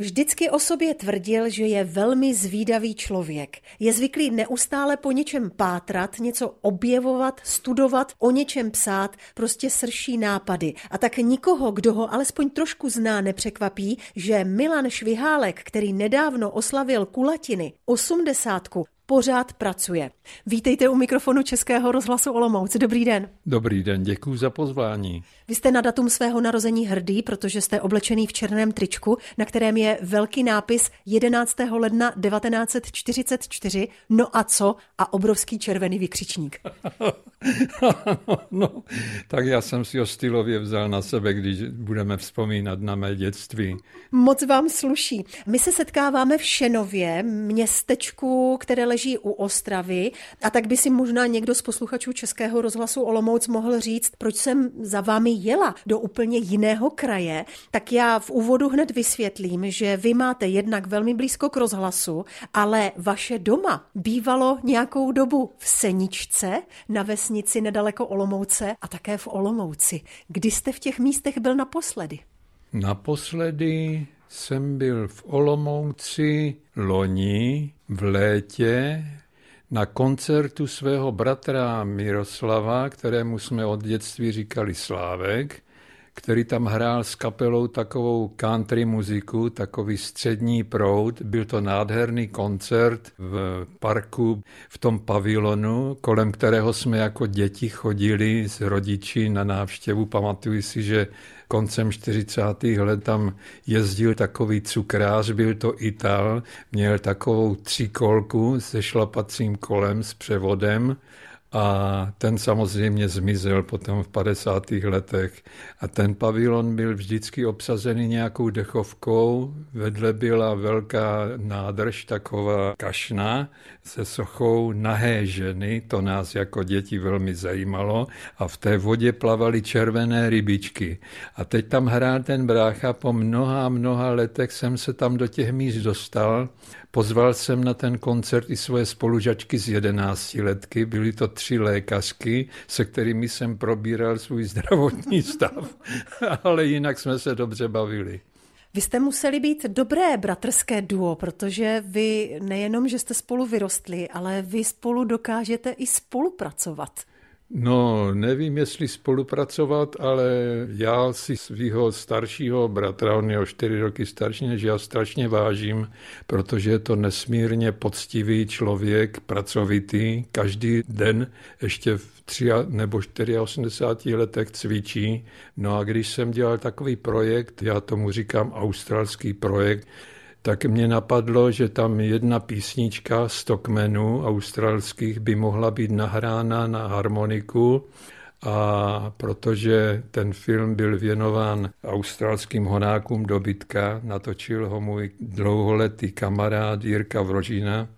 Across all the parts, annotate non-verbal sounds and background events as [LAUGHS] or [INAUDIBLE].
Vždycky o sobě tvrdil, že je velmi zvídavý člověk. Je zvyklý neustále po něčem pátrat, něco objevovat, studovat, o něčem psát, prostě srší nápady. A tak nikoho, kdo ho alespoň trošku zná, nepřekvapí, že Milan Švihálek, který nedávno oslavil kulatiny, osmdesátku, pořád pracuje. Vítejte u mikrofonu Českého rozhlasu Olomouc. Dobrý den. Dobrý den, děkuji za pozvání. Vy jste na datum svého narození hrdý, protože jste oblečený v černém tričku, na kterém je velký nápis 11. ledna 1944. No a co? A obrovský červený vykřičník. no, [LAUGHS] no, tak já jsem si ho stylově vzal na sebe, když budeme vzpomínat na mé dětství. Moc vám sluší. My se setkáváme v Šenově, městečku, které leží u Ostravy. A tak by si možná někdo z posluchačů Českého rozhlasu Olomouc mohl říct, proč jsem za vámi jela do úplně jiného kraje. Tak já v úvodu hned vysvětlím, že vy máte jednak velmi blízko k rozhlasu, ale vaše doma bývalo nějakou dobu v Seničce na vesnici nedaleko Olomouce a také v Olomouci. Kdy jste v těch místech byl naposledy? Naposledy jsem byl v Olomouci loni v létě na koncertu svého bratra Miroslava, kterému jsme od dětství říkali Slávek, který tam hrál s kapelou takovou country muziku, takový střední proud. Byl to nádherný koncert v parku, v tom pavilonu, kolem kterého jsme jako děti chodili s rodiči na návštěvu. Pamatuju si, že koncem 40. let tam jezdil takový cukrář, byl to Ital, měl takovou tříkolku se šlapacím kolem s převodem a ten samozřejmě zmizel potom v 50. letech. A ten pavilon byl vždycky obsazený nějakou dechovkou. Vedle byla velká nádrž, taková kašna se sochou nahé ženy. To nás jako děti velmi zajímalo. A v té vodě plavaly červené rybičky. A teď tam hrál ten brácha. Po mnoha, mnoha letech jsem se tam do těch míst dostal Pozval jsem na ten koncert i svoje spolužačky z 11 letky. Byly to tři lékařky, se kterými jsem probíral svůj zdravotní stav, [LAUGHS] ale jinak jsme se dobře bavili. Vy jste museli být dobré bratrské duo, protože vy nejenom, že jste spolu vyrostli, ale vy spolu dokážete i spolupracovat. No, nevím, jestli spolupracovat, ale já si svého staršího bratra, on je o čtyři roky starší než já, strašně vážím, protože je to nesmírně poctivý člověk, pracovitý, každý den ještě v tři nebo 84 letech cvičí. No a když jsem dělal takový projekt, já tomu říkám australský projekt, tak mě napadlo, že tam jedna písnička Stockmenů australských by mohla být nahrána na harmoniku. A protože ten film byl věnován australským honákům dobytka, natočil ho můj dlouholetý kamarád Jirka Vrožina,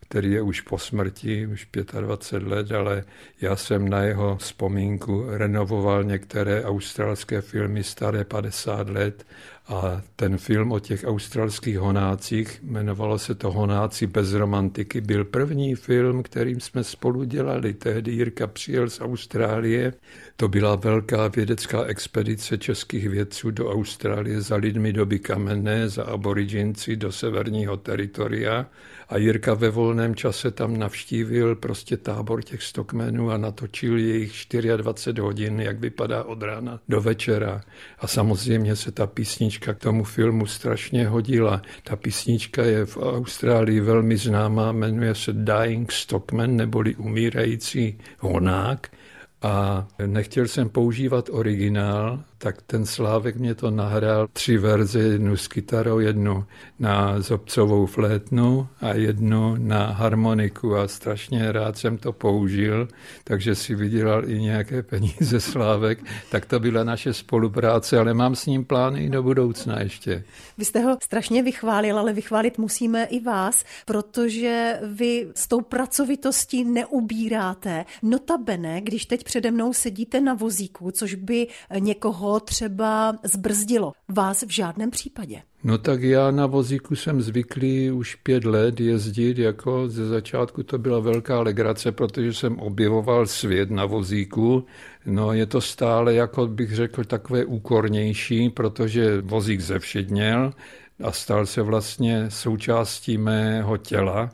který je už po smrti, už 25 let, ale já jsem na jeho vzpomínku renovoval některé australské filmy staré 50 let a ten film o těch australských honácích, jmenovalo se to Honáci bez romantiky, byl první film, kterým jsme spolu dělali. Tehdy Jirka přijel z Austrálie. To byla velká vědecká expedice českých vědců do Austrálie za lidmi doby kamenné, za aboriginci do severního teritoria. A Jirka ve volném čase tam navštívil prostě tábor těch stokmenů a natočil jejich 24 hodin, jak vypadá od rána do večera. A samozřejmě se ta písnička písnička k tomu filmu strašně hodila. Ta písnička je v Austrálii velmi známá, jmenuje se Dying Stockman, neboli umírající honák. A nechtěl jsem používat originál, tak ten Slávek mě to nahrál tři verze, jednu s kytarou, jednu na zobcovou flétnu a jednu na harmoniku a strašně rád jsem to použil, takže si vydělal i nějaké peníze [LAUGHS] Slávek, tak to byla naše spolupráce, ale mám s ním plány i do budoucna ještě. Vy jste ho strašně vychválil, ale vychválit musíme i vás, protože vy s tou pracovitostí neubíráte. Notabene, když teď přede mnou sedíte na vozíku, což by někoho třeba zbrzdilo. Vás v žádném případě. No tak já na vozíku jsem zvyklý už pět let jezdit, jako ze začátku to byla velká legrace, protože jsem objevoval svět na vozíku. No je to stále, jako bych řekl, takové úkornější, protože vozík zevšedněl, a stal se vlastně součástí mého těla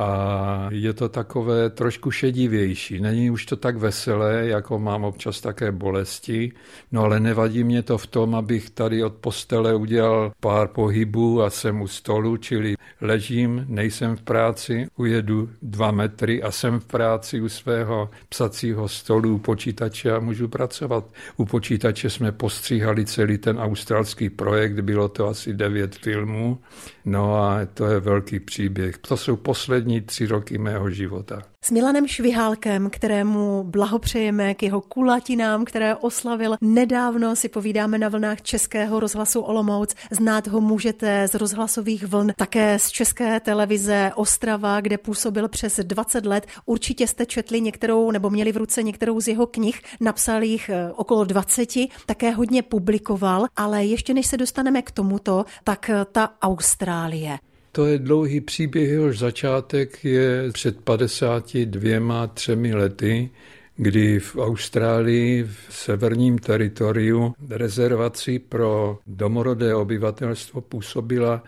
a je to takové trošku šedivější. Není už to tak veselé, jako mám občas také bolesti, no ale nevadí mě to v tom, abych tady od postele udělal pár pohybů a jsem u stolu, čili ležím, nejsem v práci, ujedu dva metry a jsem v práci u svého psacího stolu, u počítače a můžu pracovat. U počítače jsme postříhali celý ten australský projekt, bylo to asi devět filmů, no a to je velký příběh. To jsou poslední poslední tři roky mého života. S Milanem Švihálkem, kterému blahopřejeme k jeho kulatinám, které oslavil nedávno, si povídáme na vlnách Českého rozhlasu Olomouc. Znát ho můžete z rozhlasových vln, také z České televize Ostrava, kde působil přes 20 let. Určitě jste četli některou, nebo měli v ruce některou z jeho knih, napsal jich eh, okolo 20, také hodně publikoval, ale ještě než se dostaneme k tomuto, tak eh, ta Austrálie. To je dlouhý příběh, jehož začátek je před 52 třemi lety, kdy v Austrálii v severním teritoriu rezervaci pro domorodé obyvatelstvo působila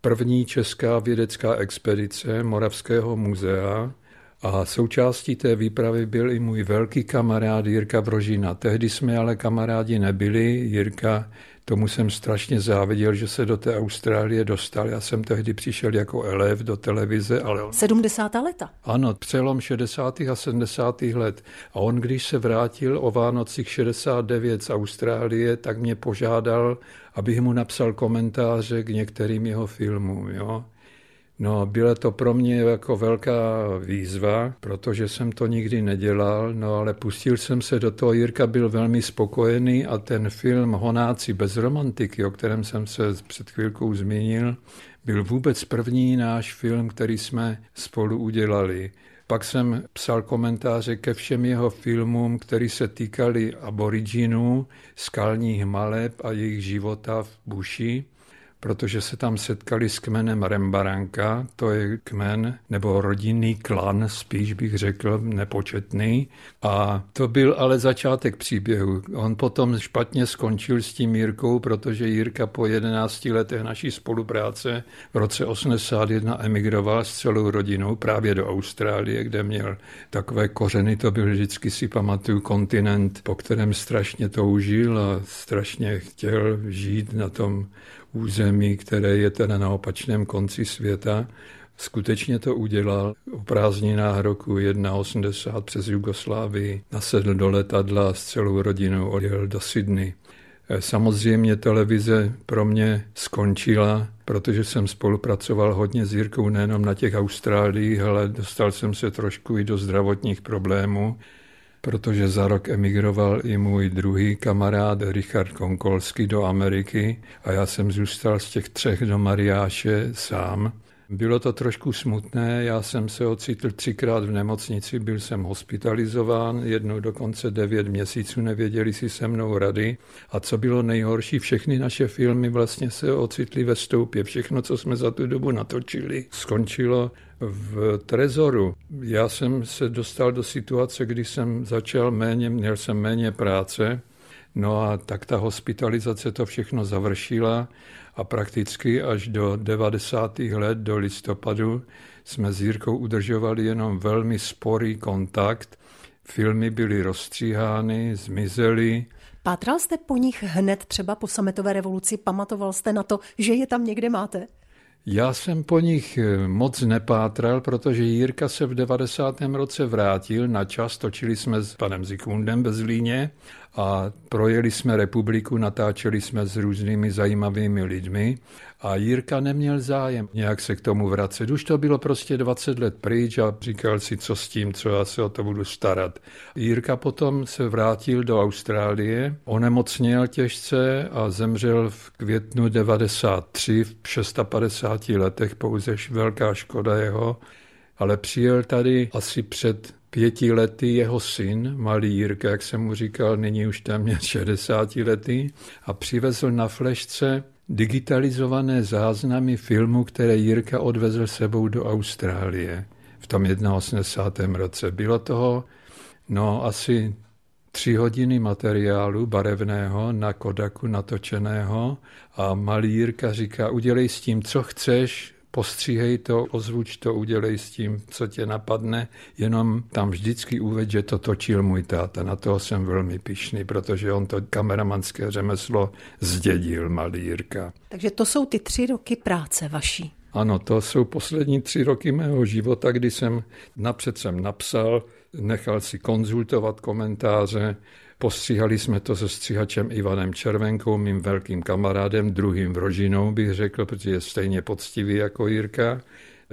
první česká vědecká expedice Moravského muzea a součástí té výpravy byl i můj velký kamarád Jirka Brožina. Tehdy jsme ale kamarádi nebyli. Jirka Tomu jsem strašně záviděl, že se do té Austrálie dostal. Já jsem tehdy přišel jako elev do televize, ale on... 70. leta. Ano, přelom 60. a 70. let. A on, když se vrátil o Vánocích 69 z Austrálie, tak mě požádal, abych mu napsal komentáře k některým jeho filmům. Jo? No, byla to pro mě jako velká výzva, protože jsem to nikdy nedělal, no ale pustil jsem se do toho, Jirka byl velmi spokojený a ten film Honáci bez romantiky, o kterém jsem se před chvilkou zmínil, byl vůbec první náš film, který jsme spolu udělali. Pak jsem psal komentáře ke všem jeho filmům, které se týkaly aboriginů, skalních maleb a jejich života v buši protože se tam setkali s kmenem Rembaranka, to je kmen nebo rodinný klan, spíš bych řekl, nepočetný. A to byl ale začátek příběhu. On potom špatně skončil s tím Jirkou, protože Jirka po 11 letech naší spolupráce v roce 81 emigroval s celou rodinou právě do Austrálie, kde měl takové kořeny, to byl vždycky si pamatuju kontinent, po kterém strašně toužil a strašně chtěl žít na tom území, které je teda na opačném konci světa. Skutečně to udělal o prázdninách roku 1.80 přes Jugoslávii. Nasedl do letadla s celou rodinou odjel do Sydney. Eh, samozřejmě televize pro mě skončila, protože jsem spolupracoval hodně s Jirkou nejenom na těch Austráliích, ale dostal jsem se trošku i do zdravotních problémů protože za rok emigroval i můj druhý kamarád Richard Konkolský do Ameriky a já jsem zůstal z těch třech do Mariáše sám. Bylo to trošku smutné, já jsem se ocitl třikrát v nemocnici, byl jsem hospitalizován, jednou dokonce devět měsíců nevěděli si se mnou rady. A co bylo nejhorší, všechny naše filmy vlastně se ocitly ve stoupě. Všechno, co jsme za tu dobu natočili, skončilo v Trezoru. Já jsem se dostal do situace, kdy jsem začal méně, měl jsem méně práce, no a tak ta hospitalizace to všechno završila a prakticky až do 90. let, do listopadu, jsme s Jirkou udržovali jenom velmi sporý kontakt. Filmy byly rozstříhány, zmizely. Pátral jste po nich hned třeba po sametové revoluci? Pamatoval jste na to, že je tam někde máte? Já jsem po nich eh, moc nepátral, protože Jirka se v 90. roce vrátil na čas, točili jsme s panem Zikundem ve Zlíně a projeli jsme republiku, natáčeli jsme s různými zajímavými lidmi a Jirka neměl zájem nějak se k tomu vracet. Už to bylo prostě 20 let pryč a říkal si, co s tím, co já se o to budu starat. Jirka potom se vrátil do Austrálie, onemocněl těžce a zemřel v květnu 93 v 650 letech, pouze velká škoda jeho, ale přijel tady asi před pěti lety jeho syn, malý Jirka, jak jsem mu říkal, nyní už téměř 60 lety, a přivezl na flešce digitalizované záznamy filmu, které Jirka odvezl sebou do Austrálie v tom 81. roce. Bylo toho no asi tři hodiny materiálu barevného na Kodaku natočeného a malírka říká, udělej s tím, co chceš, postříhej to, ozvuč to, udělej s tím, co tě napadne, jenom tam vždycky uved, že to točil můj táta. Na toho jsem velmi pišný, protože on to kameramanské řemeslo zdědil, malírka. Takže to jsou ty tři roky práce vaší. Ano, to jsou poslední tři roky mého života, kdy jsem napřed jsem napsal, nechal si konzultovat komentáře, Postříhali jsme to se stříhačem Ivanem Červenkou, mým velkým kamarádem, druhým vrožinou bych řekl, protože je stejně poctivý jako Jirka.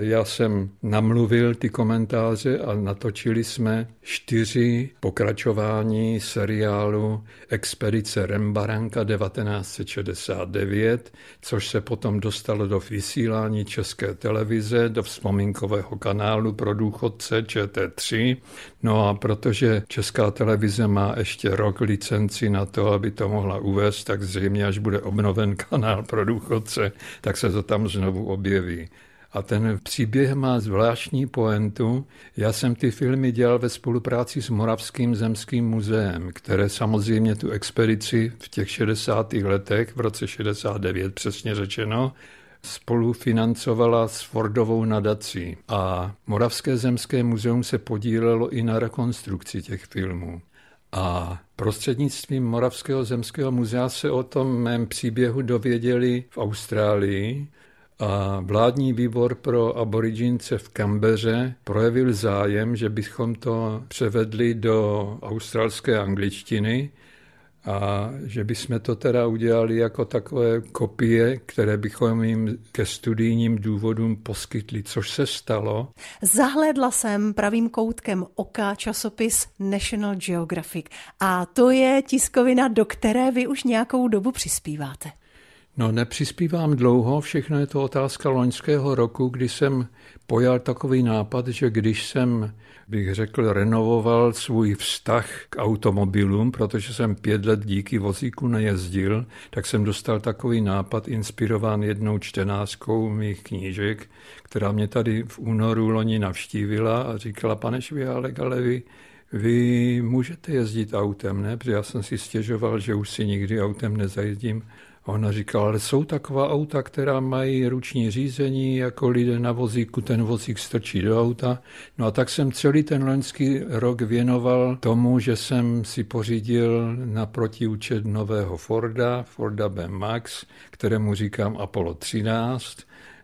Já jsem namluvil ty komentáře a natočili jsme čtyři pokračování seriálu Expedice Rembaranka 1969, což se potom dostalo do vysílání České televize, do vzpomínkového kanálu pro důchodce ČT3. No a protože Česká televize má ještě rok licenci na to, aby to mohla uvést, tak zřejmě, až bude obnoven [LAUGHS] kanál pro důchodce, tak se to tam znovu objeví. A ten příběh má zvláštní poentu. Já jsem ty filmy dělal ve spolupráci s Moravským zemským muzeem, které samozřejmě tu expedici v těch 60. letech, v roce 69 přesně řečeno, spolufinancovala s Fordovou nadací. A Moravské zemské muzeum se podílelo i na rekonstrukci těch filmů. A prostřednictvím Moravského zemského muzea se o tom mém příběhu dověděli v Austrálii a vládní výbor pro aborigince v Kambeře projevil zájem, že bychom to převedli do australské angličtiny a že bychom to teda udělali jako takové kopie, které bychom jim ke studijním důvodům poskytli, což se stalo. Zahledla jsem pravým koutkem oka časopis National Geographic a to je tiskovina, do které vy už nějakou dobu přispíváte. No, nepřispívám dlouho, všechno je to otázka loňského roku, kdy jsem pojal takový nápad, že když jsem, bych řekl, renovoval svůj vztah k automobilům, protože jsem pět let díky vozíku nejezdil, tak jsem dostal takový nápad inspirován jednou čtenářkou mých knížek, která mě tady v únoru loni navštívila a říkala, pane Švihálek, ale vy, vy můžete jezdit autem, ne? Protože já jsem si stěžoval, že už si nikdy autem nezajezdím. Ona říkala, ale jsou taková auta, která mají ruční řízení, jako lidé na vozíku, ten vozík strčí do auta. No a tak jsem celý ten loňský rok věnoval tomu, že jsem si pořídil na protiúčet nového Forda, Forda B Max, kterému říkám Apollo 13.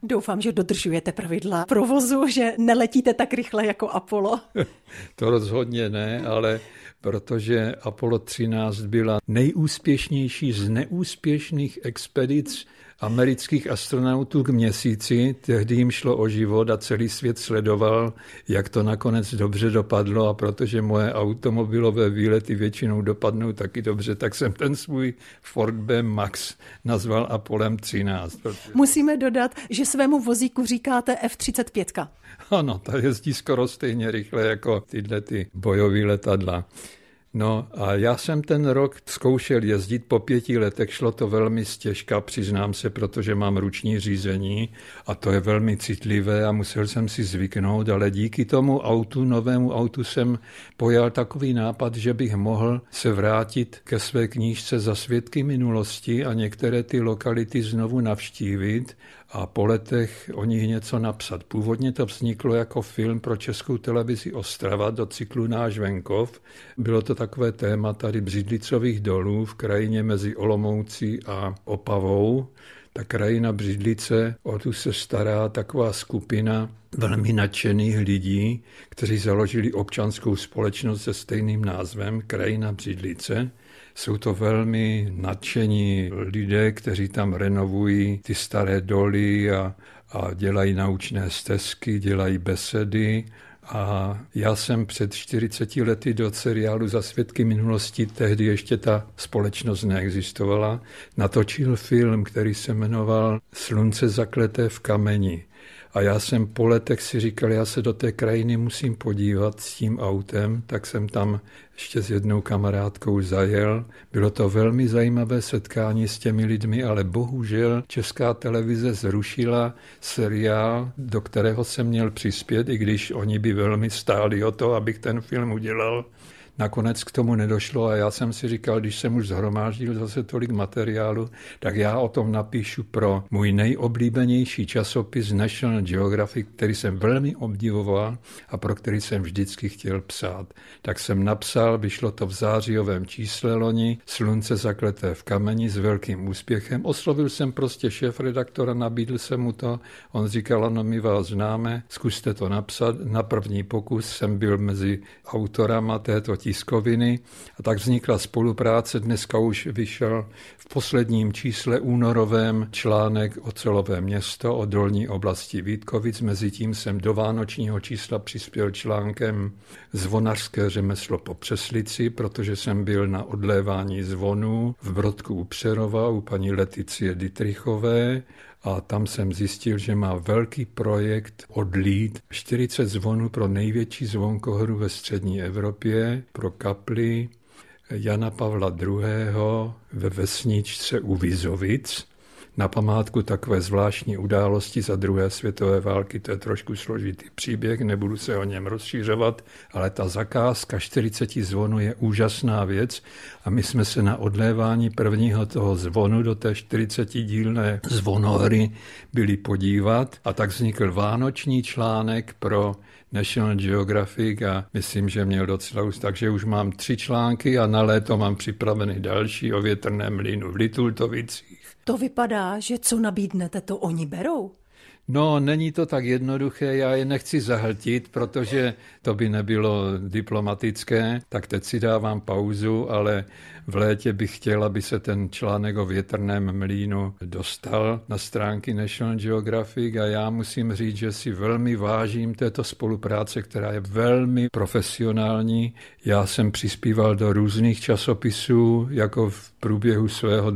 Doufám, že dodržujete pravidla provozu, že neletíte tak rychle jako Apollo. [LAUGHS] to rozhodně ne, ale protože Apollo 13 byla nejúspěšnější z neúspěšných expedic amerických astronautů k měsíci. Tehdy jim šlo o život a celý svět sledoval, jak to nakonec dobře dopadlo a protože moje automobilové výlety většinou dopadnou taky dobře, tak jsem ten svůj Ford B Max nazval Apolem 13. Protože... Musíme dodat, že svému vozíku říkáte F-35. Ano, ta jezdí skoro stejně rychle jako tyhle ty bojové letadla. No a já jsem ten rok zkoušel jezdit po pěti letech, šlo to velmi stěžka, přiznám se, protože mám ruční řízení a to je velmi citlivé a musel jsem si zvyknout, ale díky tomu autu, novému autu jsem pojal takový nápad, že bych mohl se vrátit ke své knížce za svědky minulosti a některé ty lokality znovu navštívit a po letech o nich něco napsat. Původně to vzniklo jako film pro českou televizi Ostrava do cyklu Náš venkov. Bylo to takové téma tady Břidlicových dolů v krajině mezi Olomoucí a Opavou. Ta krajina Břidlice, o tu se stará taková skupina velmi nadšených lidí, kteří založili občanskou společnost se stejným názvem Krajina Břidlice. Jsou to velmi nadšení lidé, kteří tam renovují ty staré doly a, a dělají naučné stezky, dělají besedy. A já jsem před 40 lety do seriálu Za svědky minulosti, tehdy ještě ta společnost neexistovala, natočil film, který se jmenoval Slunce zakleté v kameni. A já jsem po letech si říkal, já se do té krajiny musím podívat s tím autem, tak jsem tam ještě s jednou kamarádkou zajel. Bylo to velmi zajímavé setkání s těmi lidmi, ale bohužel Česká televize zrušila seriál, do kterého jsem měl přispět, i když oni by velmi stáli o to, abych ten film udělal nakonec k tomu nedošlo a já jsem si říkal, když jsem už zhromáždil zase tolik materiálu, tak já o tom napíšu pro můj nejoblíbenější časopis National Geographic, který jsem velmi obdivoval a pro který jsem vždycky chtěl psát. Tak jsem napsal, vyšlo to v zářijovém čísle loni, Slunce zakleté v kameni s velkým úspěchem. Oslovil jsem prostě šéf redaktora, nabídl jsem mu to, on říkal, ano, my vás známe, zkuste to napsat. Na první pokus jsem byl mezi autorama této tiskoviny a tak vznikla spolupráce. Dneska už vyšel v posledním čísle únorovém článek o celové město, o dolní oblasti Vítkovic. Mezitím jsem do vánočního čísla přispěl článkem Zvonařské řemeslo po Přeslici, protože jsem byl na odlévání zvonů v Brodku u Přerova u paní Leticie Dietrichové a tam jsem zjistil, že má velký projekt odlít 40 zvonů pro největší zvonkohru ve střední Evropě, pro kaply Jana Pavla II. ve vesničce u Vizovic na památku takové zvláštní události za druhé světové války. To je trošku složitý příběh, nebudu se o něm rozšířovat, ale ta zakázka 40 zvonů je úžasná věc a my jsme se na odlévání prvního toho zvonu do té 40 dílné zvonohry byli podívat a tak vznikl vánoční článek pro National Geographic a myslím, že měl docela už, takže už mám tři články a na léto mám připravený další o větrném mlínu v Litultovicích. To vypadá, že co nabídnete, to oni berou. No, není to tak jednoduché, já je nechci zahltit, protože to by nebylo diplomatické, tak teď si dávám pauzu, ale v létě bych chtěl, aby se ten článek o větrném mlínu dostal na stránky National Geographic a já musím říct, že si velmi vážím této spolupráce, která je velmi profesionální. Já jsem přispíval do různých časopisů, jako v průběhu svého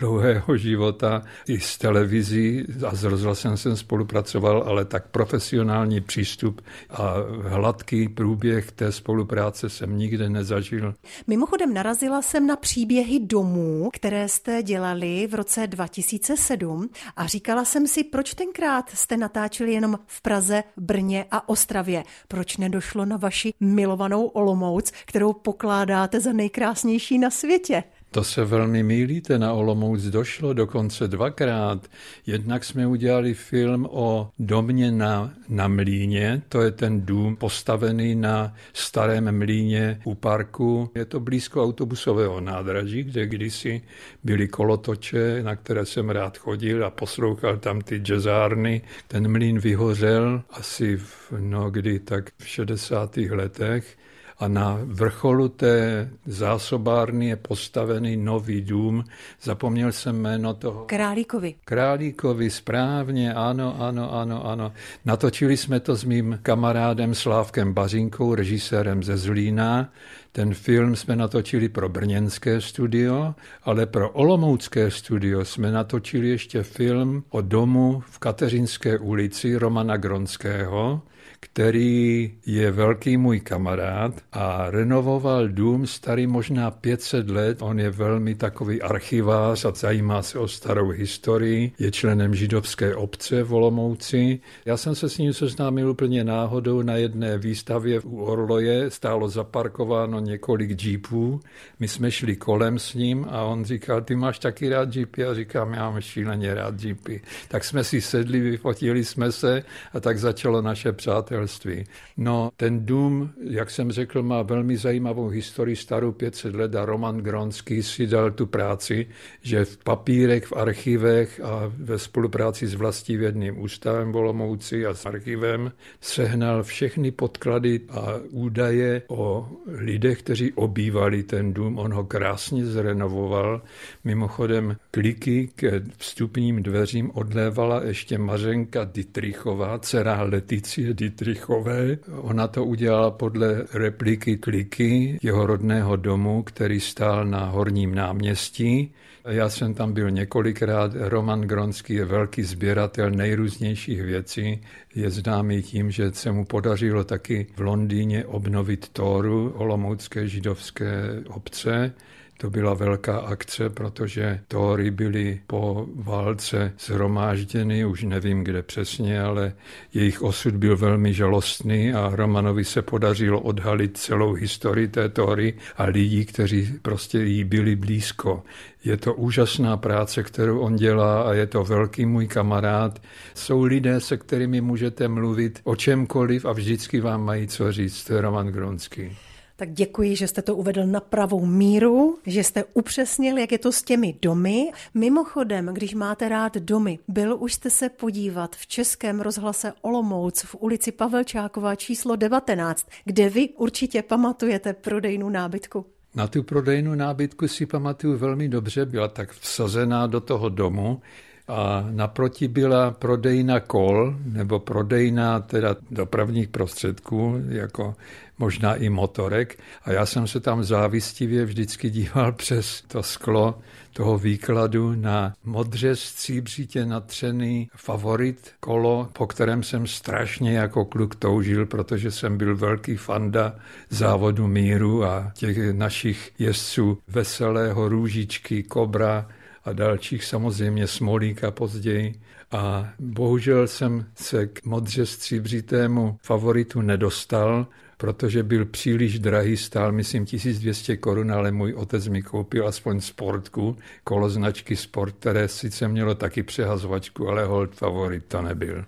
dlouhého života i s televizí a s rozhlasem jsem spolupracoval, ale tak profesionální přístup a hladký průběh té spolupráce jsem nikde nezažil. Mimochodem narazila jsem na příběhy domů, které jste dělali v roce 2007 a říkala jsem si, proč tenkrát jste natáčeli jenom v Praze, Brně a Ostravě. Proč nedošlo na vaši milovanou Olomouc, kterou pokládáte za nejkrásnější na světě? To se velmi mýlíte, na Olomouc došlo dokonce dvakrát. Jednak jsme udělali film o domě na, na mlíně, to je ten dům postavený na starém mlíně u parku. Je to blízko autobusového nádraží, kde kdysi byly kolotoče, na které jsem rád chodil a poslouchal tam ty jazzárny. Ten mlín vyhořel asi v, no kdy, tak v 60. letech a na vrcholu té zásobárny je postavený nový dům. Zapomněl jsem jméno toho. Králíkovi. Králíkovi, správně, ano, ano, ano, ano. Natočili jsme to s mým kamarádem Slávkem Bařinkou, režisérem ze Zlína. Ten film jsme natočili pro brněnské studio, ale pro olomoucké studio jsme natočili ještě film o domu v Kateřinské ulici Romana Gronského, který je velký můj kamarád a renovoval dům starý možná 500 let. On je velmi takový archivář a zajímá se o starou historii. Je členem židovské obce v Olomouci. Já jsem se s ním seznámil úplně náhodou na jedné výstavě u Orloje. Stálo zaparkováno několik jeepů. My jsme šli kolem s ním a on říkal, ty máš taky rád jeepy? A říkám, já mám šíleně rád jeepy. Tak jsme si sedli, vyfotili jsme se a tak začalo naše přátelství přátelství. No, ten dům, jak jsem řekl, má velmi zajímavou historii, starou 500 let a Roman Gronský si dal tu práci, že v papírech, v archivech a ve spolupráci s vlastivědným ústavem Volomouci a s archivem sehnal všechny podklady a údaje o lidech, kteří obývali ten dům. On ho krásně zrenovoval. Mimochodem kliky k vstupním dveřím odlévala ještě Mařenka Dietrichová, dcera Leticie Dietrichová, Dietrichové. Ona to udělala podle repliky Kliky, jeho rodného domu, který stál na Horním náměstí. Já jsem tam byl několikrát. Roman Gronský je velký sběratel nejrůznějších věcí. Je známý tím, že se mu podařilo taky v Londýně obnovit Tóru, olomoucké židovské obce To byla velká akce, protože Tóry byly po válce zhromážděny, už nevím kde přesně, ale jejich osud byl velmi žalostný a Romanovi se podařilo odhalit celou historii té Tóry a lidí, kteří prostě jí byli blízko. Je to úžasná práce, kterou on dělá a je to velký můj kamarád. Jsou lidé, se kterými můžete mluvit o čemkoliv a vždycky vám mají co říct. To je Roman Gronský. Tak děkuji, že jste to uvedl na pravou míru, že jste upřesnil, jak je to s těmi domy. Mimochodem, když máte rád domy, byl už jste se podívat v českém rozhlase Olomouc v ulici Pavelčáková číslo 19, kde vy určitě pamatujete prodejnu nábytku. Na tu prodejnu nábytku si pamatuju velmi dobře, byla tak vsazená do toho domu a naproti byla prodejna kol, nebo prodejna teda dopravních prostředků, jako možná i motorek. A já jsem se tam závistivě vždycky díval [LAUGHS] přes to sklo toho výkladu na modře stříbřitě natřený favorit kolo, po kterém jsem strašně jako kluk toužil, protože jsem byl velký fanda závodu míru a těch našich jezdců Veselého, Růžičky, Kobra, a dalších, samozřejmě Smolíka později. A bohužel jsem se k modře stříbřitému favoritu nedostal, protože byl příliš drahý, stál myslím 1200 korun, ale můj otec mi koupil aspoň sportku, kolo značky Sport, které sice mělo taky přehazovačku, ale hold favorit to nebyl.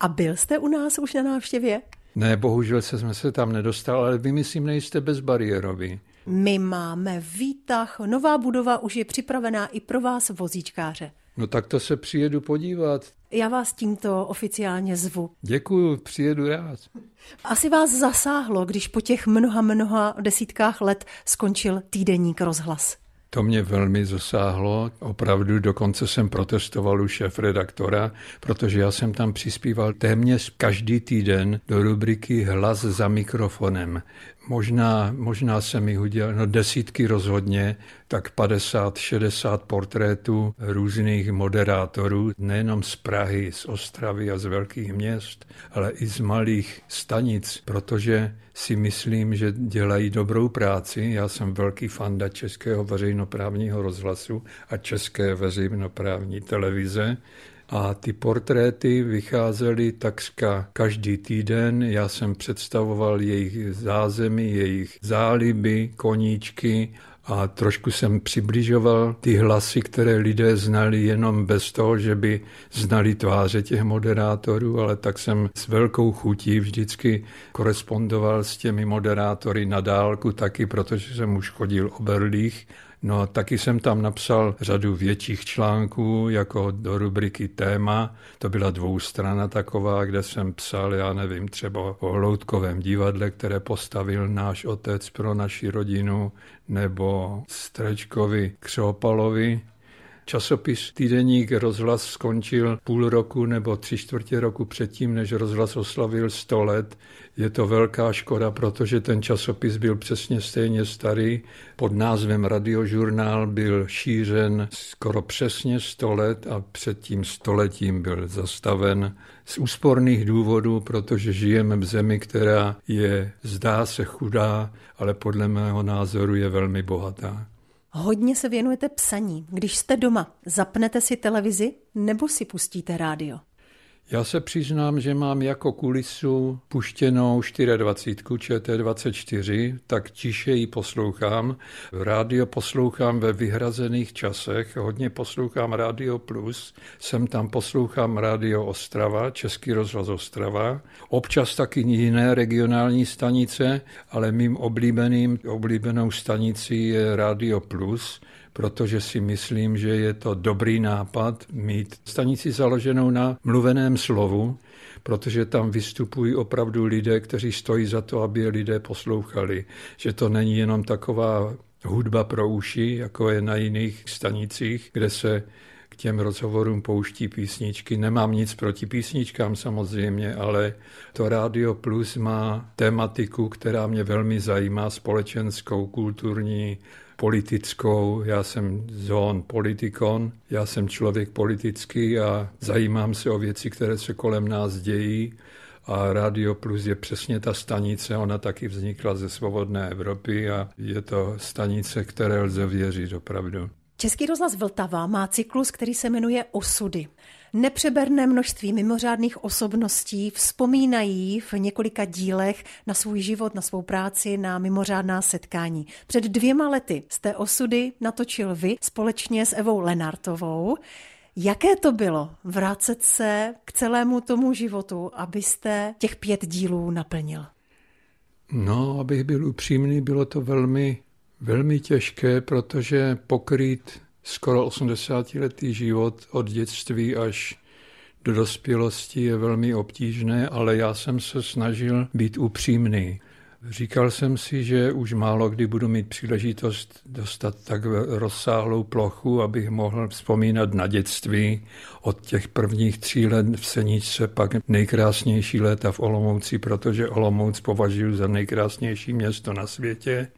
A byl jste u nás už na návštěvě? Ne, bohužel se jsme se tam nedostal, ale vy myslím nejste bezbariérový. My máme výtah, nová budova už je připravená i pro vás vozíčkáře. No tak to se přijedu podívat. Já vás tímto oficiálně zvu. Děkuju, přijedu rád. Asi vás zasáhlo, když po těch mnoha, mnoha desítkách let skončil týdeník rozhlas. To mě velmi zasáhlo. Opravdu dokonce jsem protestoval u šéf redaktora, protože já jsem tam přispíval téměř každý týden do rubriky Hlas za mikrofonem. Možná, možná se mi udělal, no desítky rozhodně, tak 50, 60 portrétů různých moderátorů, nejenom z Prahy, z Ostravy a z velkých měst, ale i z malých stanic, protože si myslím, že dělají dobrou práci. Já jsem velký fanda českého veřejnoprávního rozhlasu a české veřejnoprávní televize a ty portréty vycházely takřka každý týden. Já jsem představoval jejich zázemí, jejich záliby, koníčky a trošku jsem přibližoval ty hlasy, které lidé znali jenom bez toho, že by znali tváře těch moderátorů, ale tak jsem s velkou chutí vždycky korespondoval s těmi moderátory na dálku taky, protože jsem už chodil o berlích No taky jsem tam napsal řadu větších článků, jako do rubriky Téma. To byla dvoustrana taková, kde jsem psal, já nevím, třeba o Hloudkovém divadle, které postavil náš otec pro naši rodinu, nebo Strečkovi Křopalovi, Časopis Týdeník rozhlas skončil půl roku nebo tři čtvrtě roku předtím, než rozhlas oslavil 100 let. Je to velká škoda, protože ten časopis byl přesně stejně starý. Pod názvem Radiožurnál byl šířen skoro přesně 100 let a před tím stoletím byl zastaven z úsporných důvodů, protože žijeme v zemi, která je, zdá se chudá, ale podle mého názoru je velmi bohatá. Hodně se věnujete psaní. Když jste doma, zapnete si televizi nebo si pustíte rádio? Já se přiznám, že mám jako kulisu puštěnou 24 ČT24, tak tiše ji poslouchám. Rádio poslouchám ve vyhrazených časech, hodně poslouchám Rádio Plus, jsem tam poslouchám Rádio Ostrava, Český rozhlas Ostrava, občas taky jiné regionální stanice, ale mým oblíbeným, oblíbenou stanicí je Rádio Plus, protože si myslím, že je to dobrý nápad mít stanici založenou na mluveném slovu, protože tam vystupují opravdu lidé, kteří stojí za to, aby je lidé poslouchali. Že to není jenom taková hudba pro uši, jako je na jiných stanicích, kde se k těm rozhovorům pouští písničky. Nemám nic proti písničkám samozřejmě, ale to Radio Plus má tematiku, která mě velmi zajímá, společenskou, kulturní, politickou, já jsem zón politikon, já jsem člověk politický a zajímám se o věci, které se kolem nás dějí a Radio Plus je přesně ta stanice, ona taky vznikla ze Svobodné Evropy a je to stanice, které lze věřit opravdu. Český rozhlas Vltava má cyklus, který se jmenuje Osudy. Nepřeberné množství mimořádných osobností vzpomínají v několika dílech na svůj život, na svou práci, na mimořádná setkání. Před dvěma lety jste osudy natočil vy společně s Evou Lenartovou. Jaké to bylo vrátit se k celému tomu životu, abyste těch pět dílů naplnil? No, abych byl upřímný, bylo to velmi, velmi těžké, protože pokrýt skoro 80-letý život od dětství až do dospělosti je velmi obtížné, ale já jsem se snažil být upřímný. Říkal jsem si, že už málo kdy budu mít příležitost dostat tak rozsáhlou plochu, abych mohl vzpomínat na dětství od těch prvních tří let v Seničce, pak nejkrásnější léta v Olomouci, protože Olomouc považuji za nejkrásnější město na světě.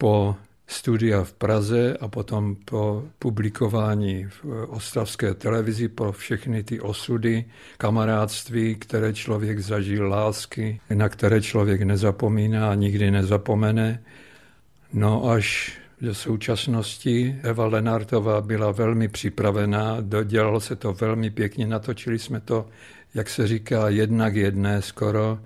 Po studia v Praze a potom po publikování v ostravské televizi pro všechny ty osudy, kamarádství, které člověk zažil, lásky, na které člověk nezapomíná a nikdy nezapomene. No až do současnosti Eva Lenartová byla velmi připravená, dodělalo se to velmi pěkně, natočili jsme to, jak se říká, jednak jedné skoro,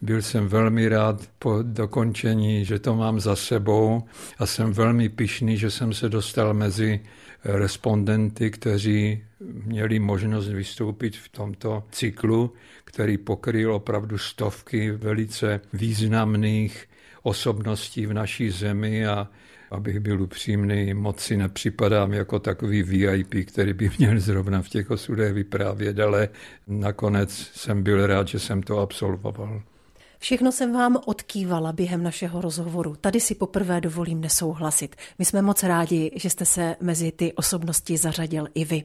byl jsem velmi rád po dokončení, že to mám za sebou a jsem velmi pišný, že jsem se dostal mezi respondenty, kteří měli možnost vystoupit v tomto cyklu, který pokryl opravdu stovky velice významných osobností v naší zemi a abych byl upřímný, moc si nepřipadám jako takový VIP, který by měl zrovna v těch osudech vyprávět, ale nakonec jsem byl rád, že jsem to absolvoval. Všechno jsem vám odkývala během našeho rozhovoru. Tady si poprvé dovolím nesouhlasit. My jsme moc rádi, že jste se mezi ty osobnosti zařadil i vy.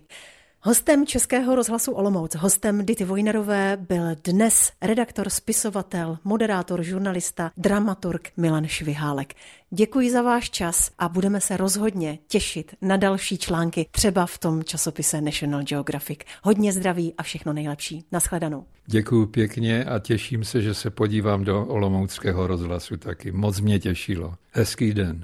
Hostem Českého rozhlasu Olomouc, hostem Dity Vojnerové byl dnes redaktor, spisovatel, moderátor, žurnalista, dramaturg Milan Švihálek. Děkuji za váš čas a budeme se rozhodně těšit na další články, třeba v tom časopise National Geographic. Hodně zdraví a všechno nejlepší. Naschledanou. Děkuji pěkně a těším se, že se podívám do Olomouckého rozhlasu taky. Moc mě těšilo. Hezký den.